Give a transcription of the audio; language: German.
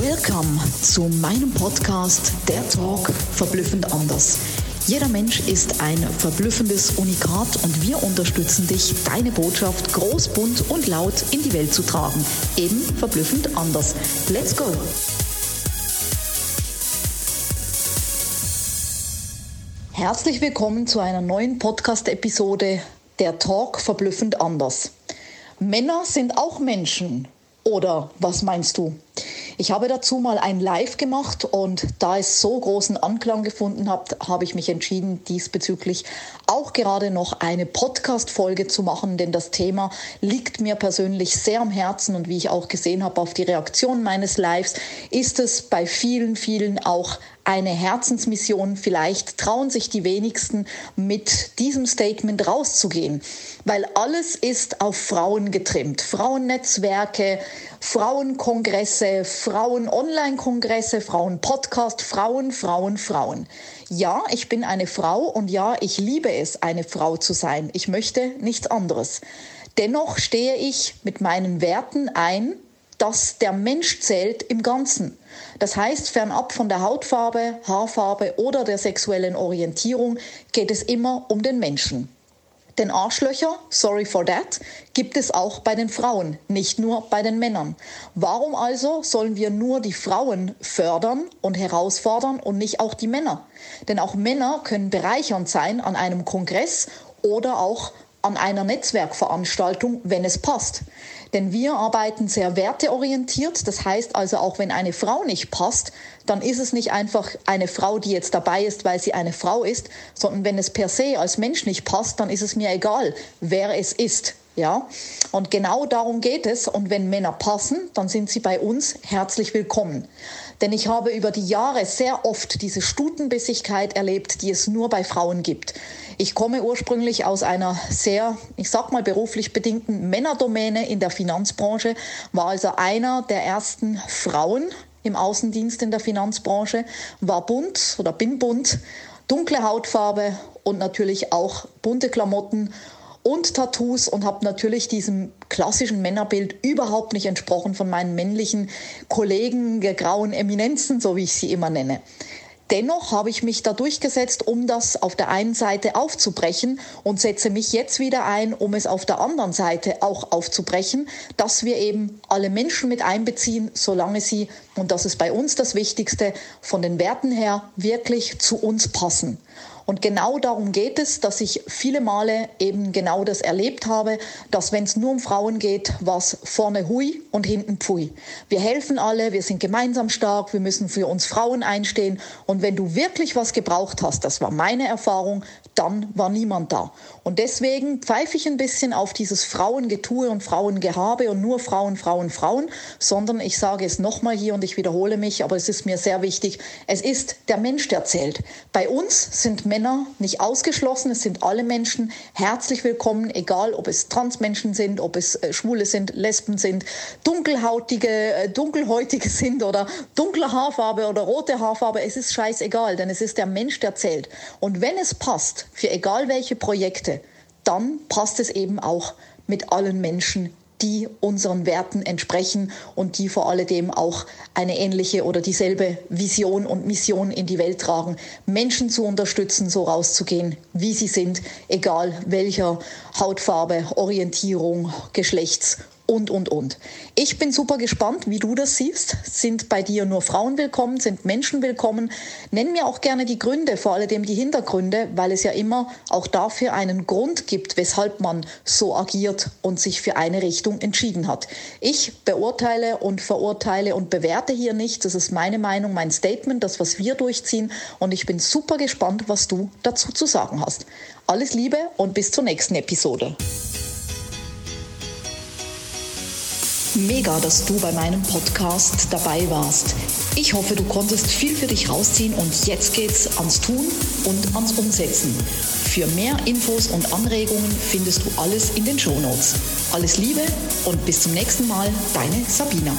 Welcome zu meinem Podcast Der Talk verblüffend anders. Jeder Mensch ist ein verblüffendes Unikat und wir unterstützen dich, deine Botschaft groß, bunt und laut in die Welt zu tragen. Eben verblüffend anders. Let's go! Herzlich willkommen zu einer neuen Podcast-Episode Der Talk verblüffend anders. Männer sind auch Menschen. Oder was meinst du? Ich habe dazu mal ein Live gemacht und da es so großen Anklang gefunden hat, habe ich mich entschieden, diesbezüglich auch gerade noch eine Podcast-Folge zu machen, denn das Thema liegt mir persönlich sehr am Herzen und wie ich auch gesehen habe auf die Reaktion meines Lives, ist es bei vielen, vielen auch eine Herzensmission. Vielleicht trauen sich die wenigsten mit diesem Statement rauszugehen, weil alles ist auf Frauen getrimmt. Frauennetzwerke, Frauenkongresse, Frauen-Online-Kongresse, Frauen-Podcast, Frauen, Frauen, Frauen. Ja, ich bin eine Frau und ja, ich liebe es, eine Frau zu sein. Ich möchte nichts anderes. Dennoch stehe ich mit meinen Werten ein, dass der Mensch zählt im Ganzen. Das heißt, fernab von der Hautfarbe, Haarfarbe oder der sexuellen Orientierung geht es immer um den Menschen. Denn Arschlöcher, sorry for that, gibt es auch bei den Frauen, nicht nur bei den Männern. Warum also sollen wir nur die Frauen fördern und herausfordern und nicht auch die Männer? Denn auch Männer können bereichernd sein an einem Kongress oder auch an einer Netzwerkveranstaltung, wenn es passt. Denn wir arbeiten sehr werteorientiert. Das heißt also, auch wenn eine Frau nicht passt, dann ist es nicht einfach eine Frau, die jetzt dabei ist, weil sie eine Frau ist, sondern wenn es per se als Mensch nicht passt, dann ist es mir egal, wer es ist. Ja, und genau darum geht es. Und wenn Männer passen, dann sind sie bei uns herzlich willkommen. Denn ich habe über die Jahre sehr oft diese Stutenbissigkeit erlebt, die es nur bei Frauen gibt. Ich komme ursprünglich aus einer sehr, ich sag mal beruflich bedingten Männerdomäne in der Finanzbranche, war also einer der ersten Frauen im Außendienst in der Finanzbranche, war bunt oder bin bunt, dunkle Hautfarbe und natürlich auch bunte Klamotten und Tattoos und habe natürlich diesem klassischen Männerbild überhaupt nicht entsprochen von meinen männlichen Kollegen, der grauen Eminenzen, so wie ich sie immer nenne. Dennoch habe ich mich da durchgesetzt, um das auf der einen Seite aufzubrechen und setze mich jetzt wieder ein, um es auf der anderen Seite auch aufzubrechen, dass wir eben alle Menschen mit einbeziehen, solange sie, und das ist bei uns das Wichtigste, von den Werten her wirklich zu uns passen. Und genau darum geht es, dass ich viele Male eben genau das erlebt habe, dass wenn es nur um Frauen geht, was vorne hui und hinten pfui. Wir helfen alle, wir sind gemeinsam stark, wir müssen für uns Frauen einstehen. Und wenn du wirklich was gebraucht hast, das war meine Erfahrung, dann war niemand da. Und deswegen pfeife ich ein bisschen auf dieses Frauengetue und Frauengehabe und nur Frauen, Frauen, Frauen, sondern ich sage es nochmal hier und ich wiederhole mich, aber es ist mir sehr wichtig, es ist der Mensch, der zählt. Bei uns sind Männer nicht ausgeschlossen, es sind alle Menschen herzlich willkommen, egal ob es Transmenschen sind, ob es äh, Schwule sind, Lesben sind, dunkelhautige, äh, dunkelhäutige sind oder dunkle Haarfarbe oder rote Haarfarbe, es ist scheißegal, denn es ist der Mensch, der zählt. Und wenn es passt, für egal welche Projekte, dann passt es eben auch mit allen Menschen, die unseren Werten entsprechen und die vor alledem auch eine ähnliche oder dieselbe Vision und Mission in die Welt tragen, Menschen zu unterstützen, so rauszugehen, wie sie sind, egal welcher Hautfarbe, Orientierung, Geschlechts und, und, und. Ich bin super gespannt, wie du das siehst. Sind bei dir nur Frauen willkommen? Sind Menschen willkommen? Nenn mir auch gerne die Gründe, vor allem die Hintergründe, weil es ja immer auch dafür einen Grund gibt, weshalb man so agiert und sich für eine Richtung entschieden hat. Ich beurteile und verurteile und bewerte hier nichts. Das ist meine Meinung, mein Statement, das, was wir durchziehen. Und ich bin super gespannt, was du dazu zu sagen hast. Alles Liebe und bis zur nächsten Episode. Mega, dass du bei meinem Podcast dabei warst. Ich hoffe, du konntest viel für dich rausziehen und jetzt geht's ans Tun und ans Umsetzen. Für mehr Infos und Anregungen findest du alles in den Show Notes. Alles Liebe und bis zum nächsten Mal, deine Sabina.